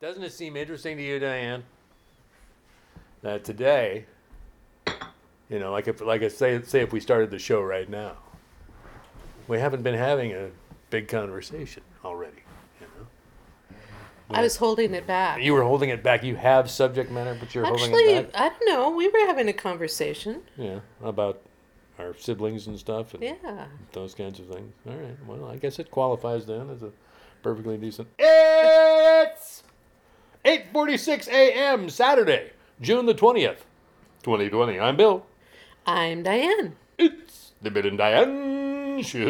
Doesn't it seem interesting to you, Diane, that today, you know, like if, like I say, say if we started the show right now, we haven't been having a big conversation already. You know, I was holding it back. you were holding it back. You have subject matter, but you're holding Actually, it back. I don't know. We were having a conversation. Yeah, about our siblings and stuff and Yeah. those kinds of things. All right. Well, I guess it qualifies then as a perfectly decent. It's 8:46 a.m. Saturday, June the 20th, 2020. I'm Bill. I'm Diane. It's the Bill and Diane Show.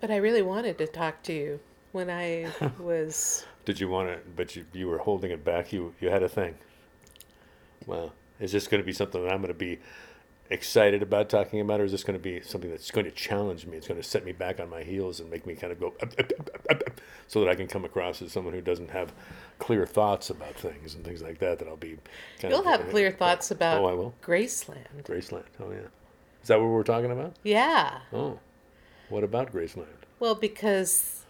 But I really wanted to talk to you when I was. Did you want to? But you you were holding it back. You you had a thing. Well, is this going to be something that I'm going to be excited about talking about, or is this going to be something that's going to challenge me? It's going to set me back on my heels and make me kind of go, up, up, up, so that I can come across as someone who doesn't have clear thoughts about things and things like that. That I'll be. Kind You'll of, have clear thoughts about Oh, I will. Graceland. Graceland. Oh yeah. Is that what we're talking about? Yeah. Oh, what about Graceland? Well, because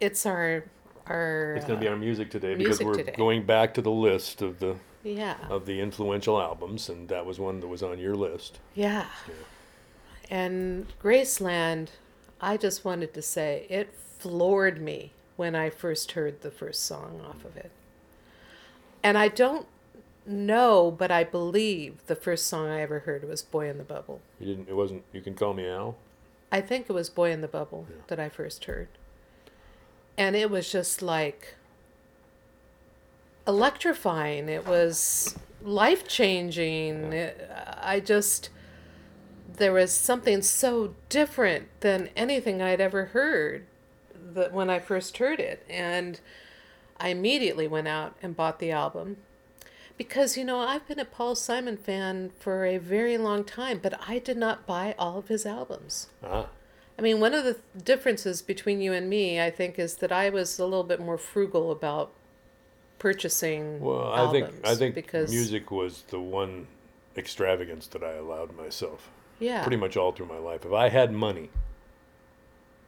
it's our our. It's going to be uh, our music today because music we're today. going back to the list of the yeah. of the influential albums, and that was one that was on your list. Yeah. And Graceland, I just wanted to say it floored me when I first heard the first song off of it. And I don't know, but I believe the first song I ever heard was Boy in the Bubble. You didn't. It wasn't. You can call me Al. I think it was Boy in the Bubble Yeah. that I first heard. And it was just like electrifying. It was life changing. I just, there was something so different than anything I'd ever heard that when I first heard it. And I immediately went out and bought the album. Because, you know, I've been a Paul Simon fan for a very long time, but I did not buy all of his albums. Ah, I mean, one of the differences between you and me, I think, is that I was a little bit more frugal about purchasing well, I think I think because music was the one extravagance that I allowed myself yeah, pretty much all through my life. If I had money,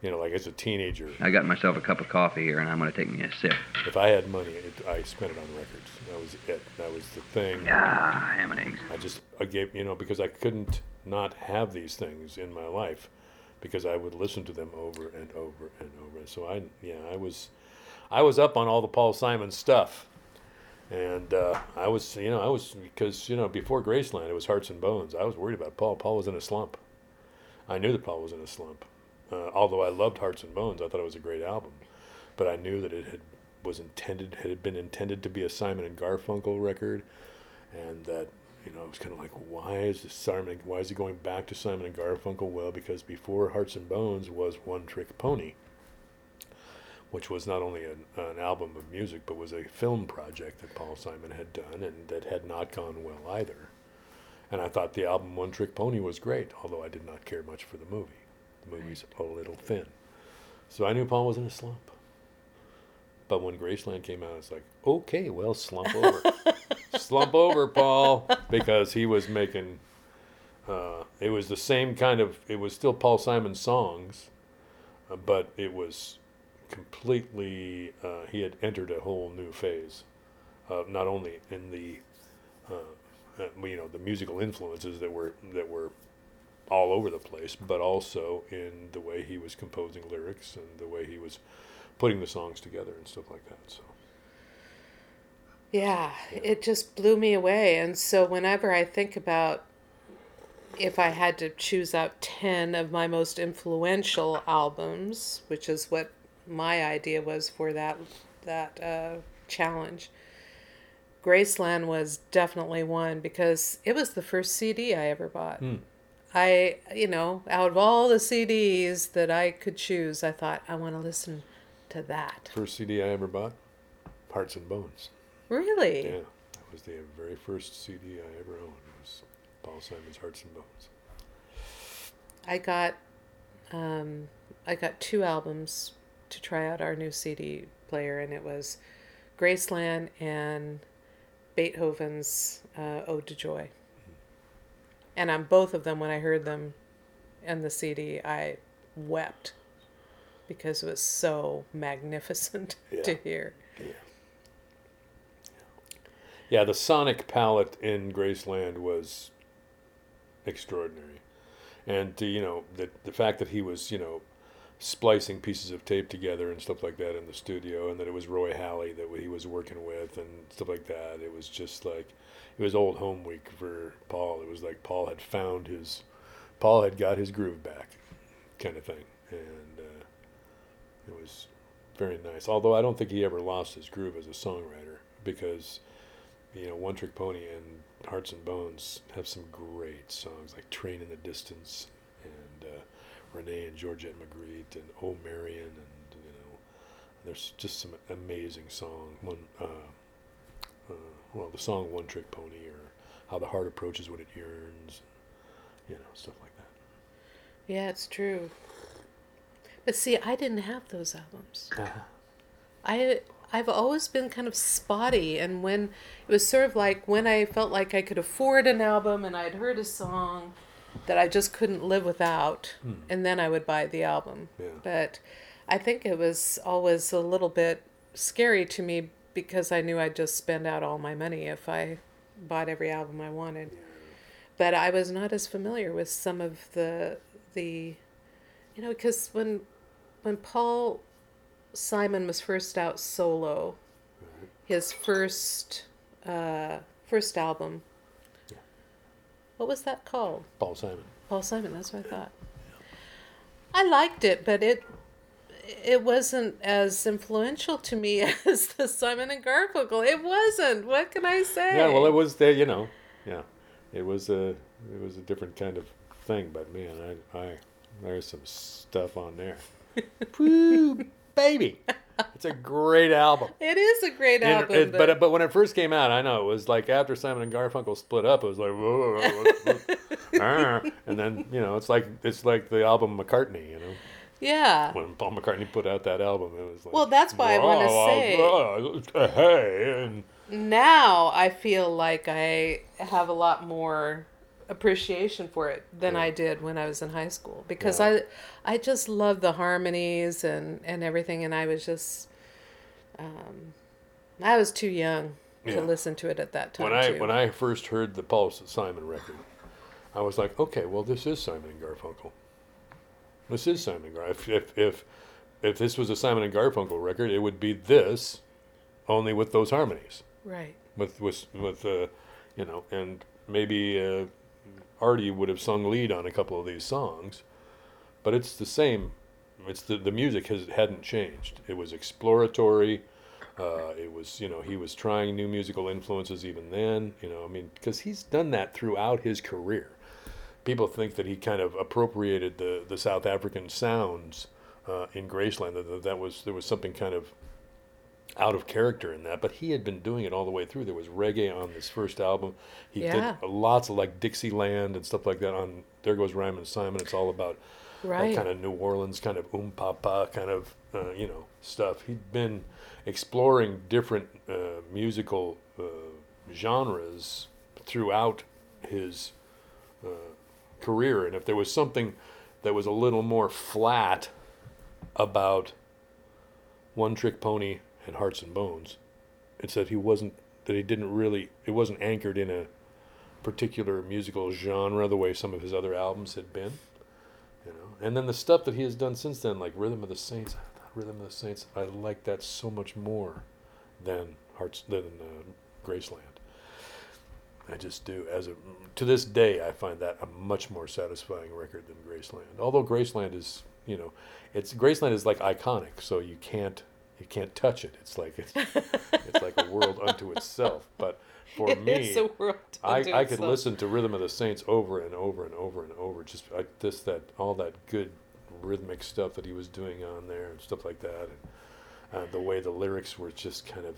you know, like as a teenager, I got myself a cup of coffee here, and I'm going to take me a sip. if I had money, it, I spent it on records. That was it. That was the thing. Ah, ham and eggs. I just I gave you know because I couldn't not have these things in my life because I would listen to them over and over and over. So I yeah I was I was up on all the Paul Simon stuff, and uh, I was you know I was because you know before Graceland it was Hearts and Bones. I was worried about Paul. Paul was in a slump. I knew that Paul was in a slump. Uh, although I loved Hearts and Bones, I thought it was a great album, but I knew that it had was intended had been intended to be a Simon and Garfunkel record, and that you know, it was kind of like, why is this Simon? Why is he going back to Simon and Garfunkel? Well, because before Hearts and Bones was One Trick Pony, which was not only an, an album of music, but was a film project that Paul Simon had done and that had not gone well either. And I thought the album One Trick Pony was great, although I did not care much for the movie. The movie's a little thin. So I knew Paul was in a slump. But when Graceland came out, it's like, okay, well, slump over. slump over, Paul, because he was making. Uh, it was the same kind of. It was still Paul Simon songs, uh, but it was completely. Uh, he had entered a whole new phase, uh, not only in the, uh, uh, you know, the musical influences that were that were all over the place, but also in the way he was composing lyrics and the way he was putting the songs together and stuff like that. So. yeah, it just blew me away. And so whenever I think about if I had to choose out ten of my most influential albums, which is what my idea was for that that uh, challenge. Graceland was definitely one because it was the first CD I ever bought. Hmm. I, you know, out of all the CDs that I could choose, I thought I want to listen to that. First CD I ever bought, Hearts and Bones. Really? Yeah, that was the very first CD I ever owned. It Was Paul Simon's Hearts and Bones. I got, um, I got two albums to try out our new CD player, and it was Graceland and Beethoven's uh, Ode to Joy. And on both of them, when I heard them and the CD, I wept because it was so magnificent Yeah. to hear. Yeah, the sonic palette in Graceland was extraordinary, and uh, you know the the fact that he was you know splicing pieces of tape together and stuff like that in the studio, and that it was Roy Halee that he was working with and stuff like that. It was just like it was old home week for Paul. It was like Paul had found his Paul had got his groove back, kind of thing, and uh, it was very nice. Although I don't think he ever lost his groove as a songwriter because you know, One Trick Pony and Hearts and Bones have some great songs like Train in the Distance Rene and Georgette Magritte and Oh Marion and you know, there's just some amazing song. One, uh, uh, well, the song One Trick Pony or How the Heart Approaches What It Yearns, you know, stuff like that. Yeah, it's true. But see, I didn't have those albums. I I've always been kind of spotty and when it was sort of like when I felt like I could afford an album and I'd heard a song that I just couldn't live without and then I would buy the album. Yeah. But I think it was always a little bit scary to me because I knew I'd just spend out all my money if I bought every album I wanted. But I was not as familiar with some of the the you know because when when Paul Simon was first out solo, his first uh, first album. What was that called? Paul Simon. Paul Simon. That's what I thought. I liked it, but it it wasn't as influential to me as the Simon and Garfunkel. It wasn't. What can I say? Yeah, well, it was there, you know. Yeah, it was a it was a different kind of thing, but man, I, I there's some stuff on there. Woo, baby, it's a great album. It is a great And album, it- but, but but when it first came out, I know it was like after Simon and Garfunkel split up, it was like, whoa, whoa, whoa, and then you know it's like it's like the album McCartney, you know, yeah. when Paul McCartney put out that album, it was like, Well, that's why I wanna say- whoa, whoa, hey, and now I feel like I have a lot more appreciation for it than I did when I was in high school because Yeah. I I just love the harmonies and and everything and I was just um I was too young Yeah. to listen to it at that time when I too. when I first heard the Paul Simon record, I was like, okay, well, this is Simon and Garfunkel. This is Simon and Gar. If if if, if this was a Simon and Garfunkel record, it would be this, only with those harmonies, right. with with with uh, you know, and maybe uh, Artie would have sung lead on a couple of these songs, but it's the same. It's the the music has hadn't changed. It was exploratory. Uh, it was, you know, he was trying new musical influences even then, you know, I mean, because he's done that throughout his career. People think that he kind of appropriated the, the South African sounds uh, in Graceland, that, that that was there was something kind of out of character in that, but he had been doing it all the way through. There was reggae on this first album. He Yeah. did lots of like Dixieland and stuff like that on There Goes Rhymin' Simon. It's all about Right. that kind of New Orleans kind of um papa kind of uh, you know stuff. He'd been exploring different uh, musical uh, genres throughout his uh, career, and if there was something that was a little more flat about One Trick Pony Hearts and Bones, it's that he wasn't that he didn't really it wasn't anchored in a particular musical genre the way some of his other albums had been you know? And then the stuff that he has done since then like rhythm of the saints rhythm of the saints i like that so much more than hearts than uh, graceland. I just do as a to this day i find that a much more satisfying record than graceland. Although graceland is you know it's graceland is like iconic so you can't you can't touch it it's like it's, it's like a world unto itself but for It me a world I, I could listen to Rhythm of the Saints over and over and over and over. Just I, this that all that good rhythmic stuff that he was doing on there and stuff like that, and uh, the way the lyrics were just kind of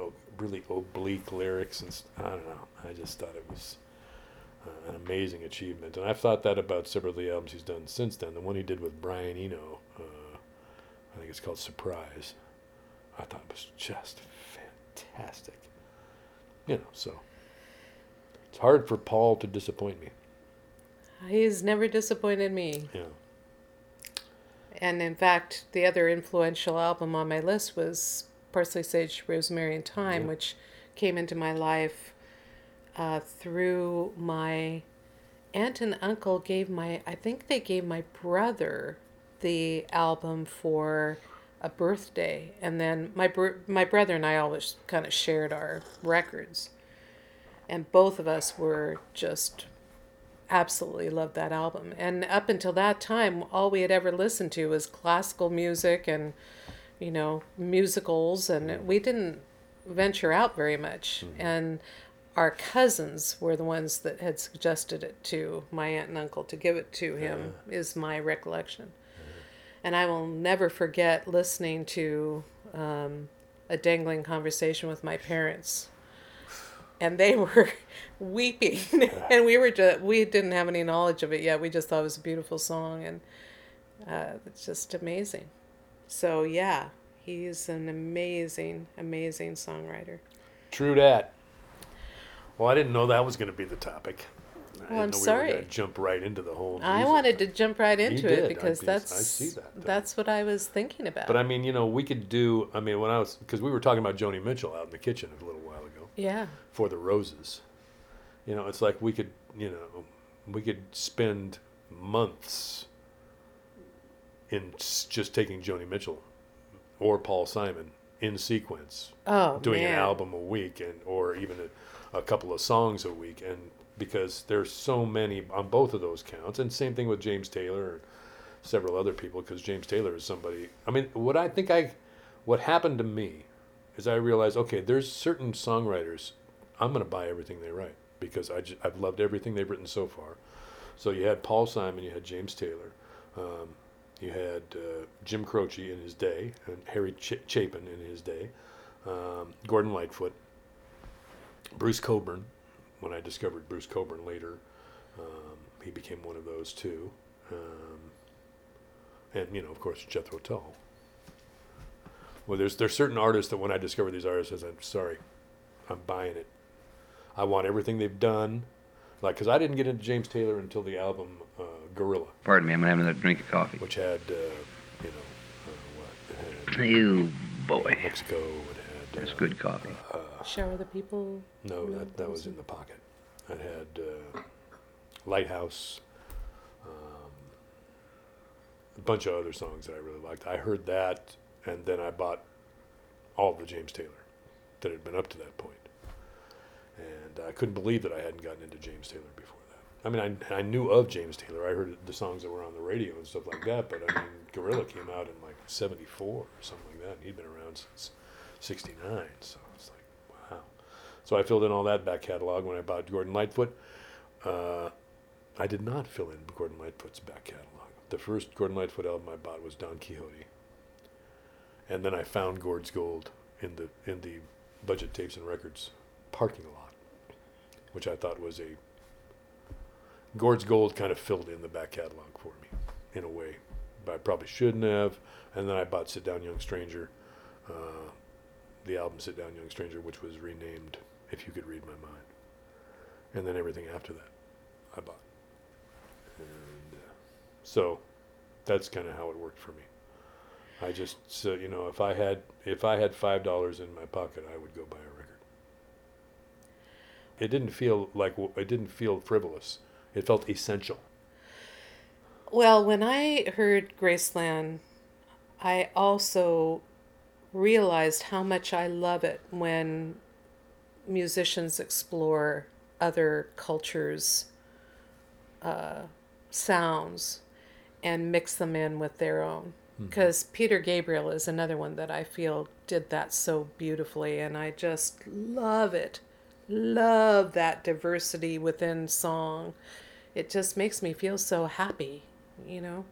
oh, really oblique lyrics and I don't know. I just thought it was uh, an amazing achievement, and I've thought that about several of the albums he's done since then. The one he did with Brian Eno, I think it's called Surprise. I thought it was just fantastic. You know, so it's hard for Paul to disappoint me. He's never disappointed me. Yeah. And in fact, the other influential album on my list was Parsley, Sage, Rosemary, and Thyme, Yeah. which came into my life uh, through my aunt and uncle gave my, I think they gave my brother the album for a birthday. And then my, br- my brother and I always kind of shared our records. And both of us were just absolutely loved that album. And up until that time, all we had ever listened to was classical music and, you know, musicals, and we didn't venture out very much. Mm-hmm. And our cousins were the ones that had suggested it to my aunt and uncle to give it to him, uh-huh. is my recollection. And I will never forget listening to um, a dangling conversation with my parents. And they were weeping. And we were just we didn't have any knowledge of it yet. We just thought it was a beautiful song. And uh, it's just amazing. So yeah he's an amazing amazing songwriter. True that. Well, I didn't know that was going to be the topic. I Well, I'm we sorry. jump right into the whole. i wanted to jump right into. I it because. I that's see that, though. that's what i was thinking about But I mean, you know, we could do. I mean, when I was because we were talking about Joni Mitchell out in the kitchen a little while ago yeah for the roses. You know, it's like we could, you know, we could spend months in just taking Joni Mitchell or Paul Simon in sequence, oh doing man. an album a week and or even a, a couple of songs a week, and because there's so many on both of those counts, and same thing with James Taylor and several other people, because James Taylor is somebody. I mean, what I think I, what happened to me, is I realized okay, there's certain songwriters, I'm going to buy everything they write because I just, I've loved everything they've written so far. So you had Paul Simon, you had James Taylor, um, you had uh, Jim Croce in his day, and Harry Ch- Chapin in his day, um, Gordon Lightfoot, Bruce Cockburn. When I discovered Bruce Cockburn later, um, he became one of those too, um, and you know, of course, Jethro Tull. Well, there's there's certain artists that when I discover these artists, I I'm sorry, I'm buying it. I want everything they've done, like because I didn't get into James Taylor until the album uh, Gorilla, Pardon me, I'm gonna have another drink of coffee. which had uh, you know uh, what had You boy, Mexico, it had that's uh, good coffee. shower the people No, that, that was in the pocket. I had uh, Lighthouse, um, a bunch of other songs that I really liked. I heard that, and then I bought all the James Taylor that had been up to that point. And I couldn't believe that I hadn't gotten into James Taylor before that. I mean, I, I knew of James Taylor. I heard the songs that were on the radio and stuff like that, but I mean, Gorilla came out in like 74 or something like that, and he'd been around since 69. So it's like, wow. So I filled in all that back catalog when I bought Gordon Lightfoot. Uh, I did not fill in Gordon Lightfoot's back catalog. The first Gordon Lightfoot album I bought was Don Quixote, and then I found Gord's Gold in the in the budget tapes and records parking lot, which I thought was a Gord's Gold kind of filled in the back catalog for me in a way, but I probably shouldn't have. And then I bought Sit Down Young Stranger, uh, the album Sit Down Young Stranger, which was renamed If You Could Read My Mind. And then everything after that I bought. And uh, so that's kind of how it worked for me. I just, so, you know, if I had if I had five dollars in my pocket, I would go buy a record. It didn't feel like it didn't feel frivolous. It felt essential. Well, when I heard Graceland, I also realized how much I love it when musicians explore other cultures' uh, sounds and mix them in with their own. Because Peter Gabriel is another one that I feel did that so beautifully, and I just love it. Love that diversity within song. It just makes me feel so happy, you know?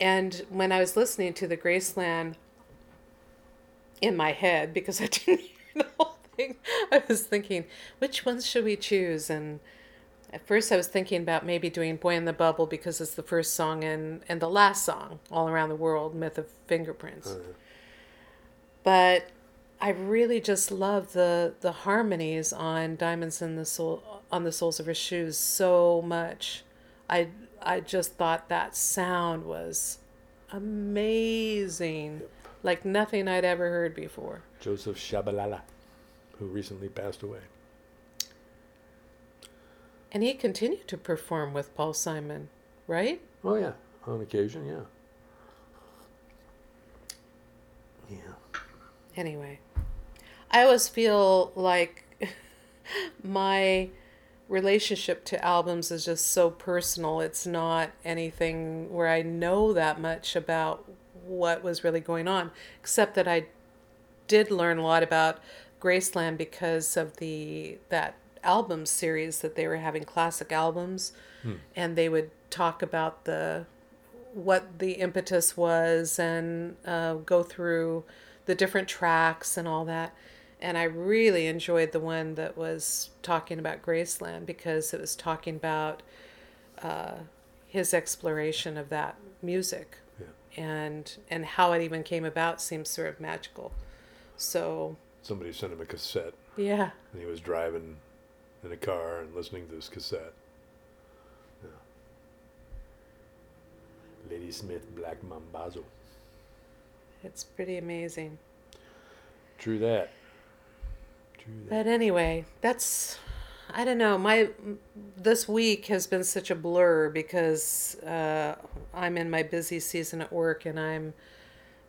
And when I was listening to the Graceland in my head, because I didn't hear the whole thing, I was thinking, which ones should we choose? And at first I was thinking about maybe doing Boy in the Bubble because it's the first song and, and the last song, All Around the World, Myth of Fingerprints. Oh, but I really just love the the harmonies on Diamonds in the Soul on the Soles of Her Shoes so much. I I just thought that sound was amazing, like nothing I'd ever heard before. Joseph Shabalala, who recently passed away. And he continued to perform with Paul Simon, right? Oh yeah, on occasion, yeah. Yeah. Anyway, I always feel like my relationship to albums is just so personal. It's not anything where I know that much about what was really going on, except that I did learn a lot about Graceland because of the that album series that they were having classic albums. And they would talk about the what the impetus was and uh, go through the different tracks and all that. And i really enjoyed the one that was talking about graceland because it was talking about uh, his exploration of that music. And and how it even came about seems sort of magical so Somebody sent him a cassette, yeah and he was driving in a car and listening to this cassette. Yeah. Ladysmith Black Mambazo. it's pretty amazing True that. True that. But anyway, that's I don't know. My this week has been such a blur because uh, I'm in my busy season at work and I'm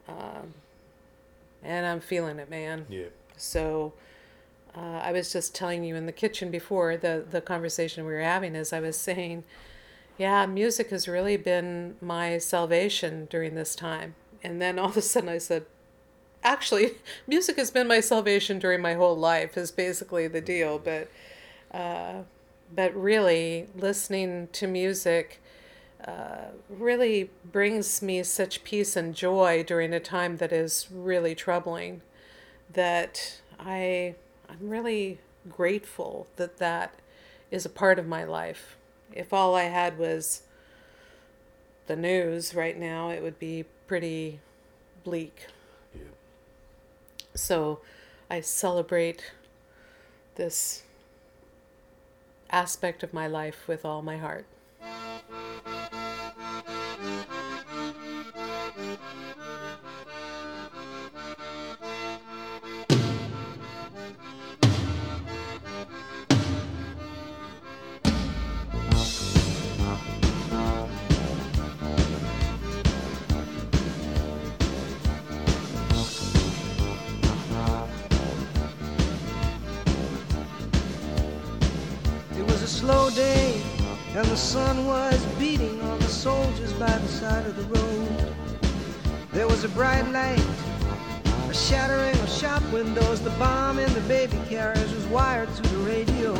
um, and I'm feeling it, man. Yeah. So uh, I was just telling you in the kitchen before the the conversation we were having is I was saying, yeah, music has really been my salvation during this time. And then all of a sudden I said, actually, music has been my salvation during my whole life is basically the deal. But uh, but really, listening to music uh, really brings me such peace and joy during a time that is really troubling. That I I'm really grateful that that is a part of my life. If all I had was the news right now, it would be pretty bleak. Yeah. So I celebrate this aspect of my life with all my heart. Slow day, and the sun was beating on the soldiers by the side of the road. There was a bright light, a shattering of shop windows. The bomb in the baby carriage was wired to the radio.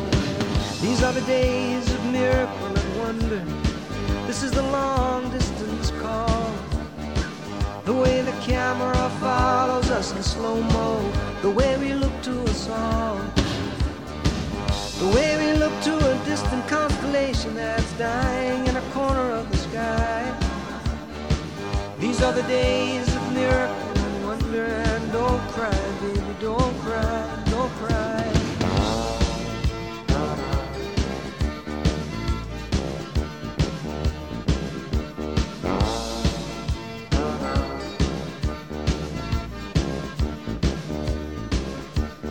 These are the days of miracle and wonder. This is the long distance call. The way the camera follows us in slow mo. The way we look to us all. The way we look to a distant constellation that's dying in a corner of the sky. These are the days of miracle and wonder. And don't cry, baby, don't cry, don't cry.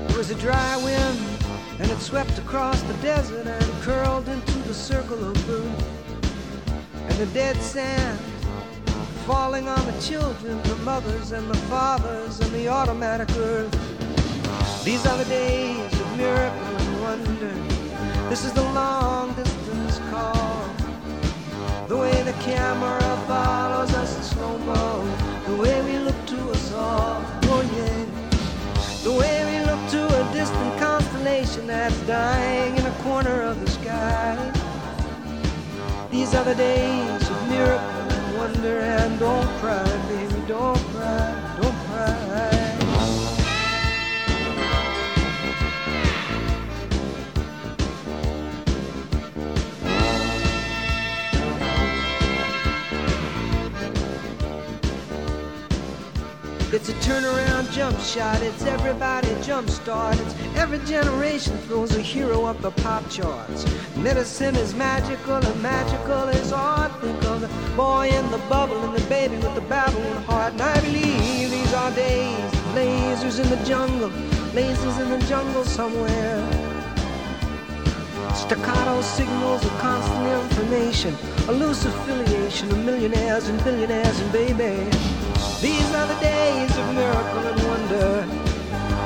It was a dry wind, and it swept across the desert and curled into the circle of blue. And the dead sand falling on the children, the mothers and the fathers, and the automatic earth. These are the days of miracle and wonder. This is the long distance call. The way the camera follows us in slow mo. The way we look to us all. Oh, yeah. The way constellation that's dying in a corner of the sky. These are the days of miracle and wonder. And don't cry, baby, don't cry, don't cry. It's a turnaround jump shot. It's everybody jump start. It's every generation throws a hero up the pop charts. Medicine is magical and magical is art. Think of the boy in the bubble and the baby with the babbling heart. And I believe these are days. Lasers in the jungle, lasers in the jungle somewhere. Staccato signals of constant information, a loose affiliation of millionaires and billionaires and baby. These are the days of miracle and wonder.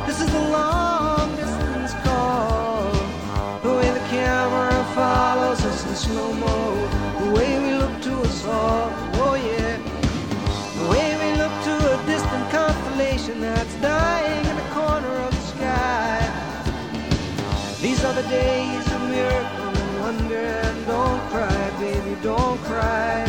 This is the long distance call. The way the camera follows us in slow mo. The way we look to us all. Oh yeah. The way we look to a distant constellation that's dying in the corner of the sky. These are the days of miracle and wonder. And don't cry, baby, don't cry,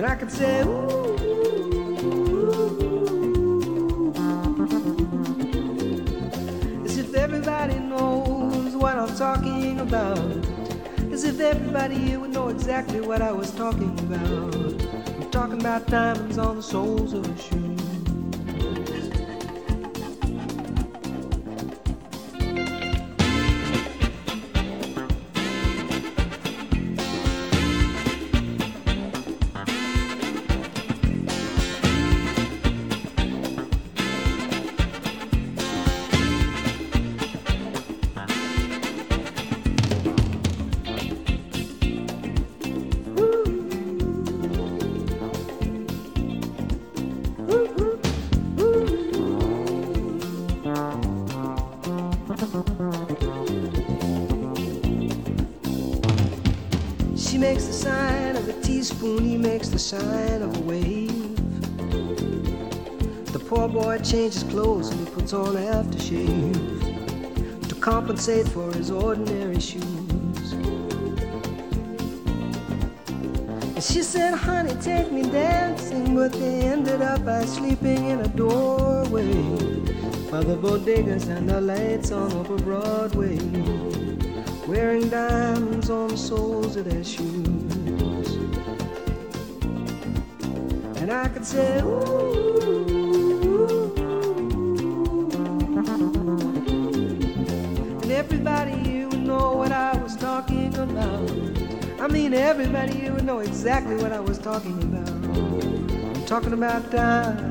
And I could say, Ooh. ooh, As if everybody knows what I'm talking about. As if everybody here would know exactly what I was talking about. I'm talking about diamonds on the soles of her shoes. He makes the sign of a wave. The poor boy changes clothes and he puts on aftershave to compensate for his ordinary shoes. And she said, honey, take me dancing, but they ended up by sleeping in a doorway by the bodegas and the lights on over Broadway wearing diamonds on the soles of their shoes. and I could say, ooh. And everybody you would know what I was talking about. I mean, everybody you would know exactly what I was talking about. I'm talking about time.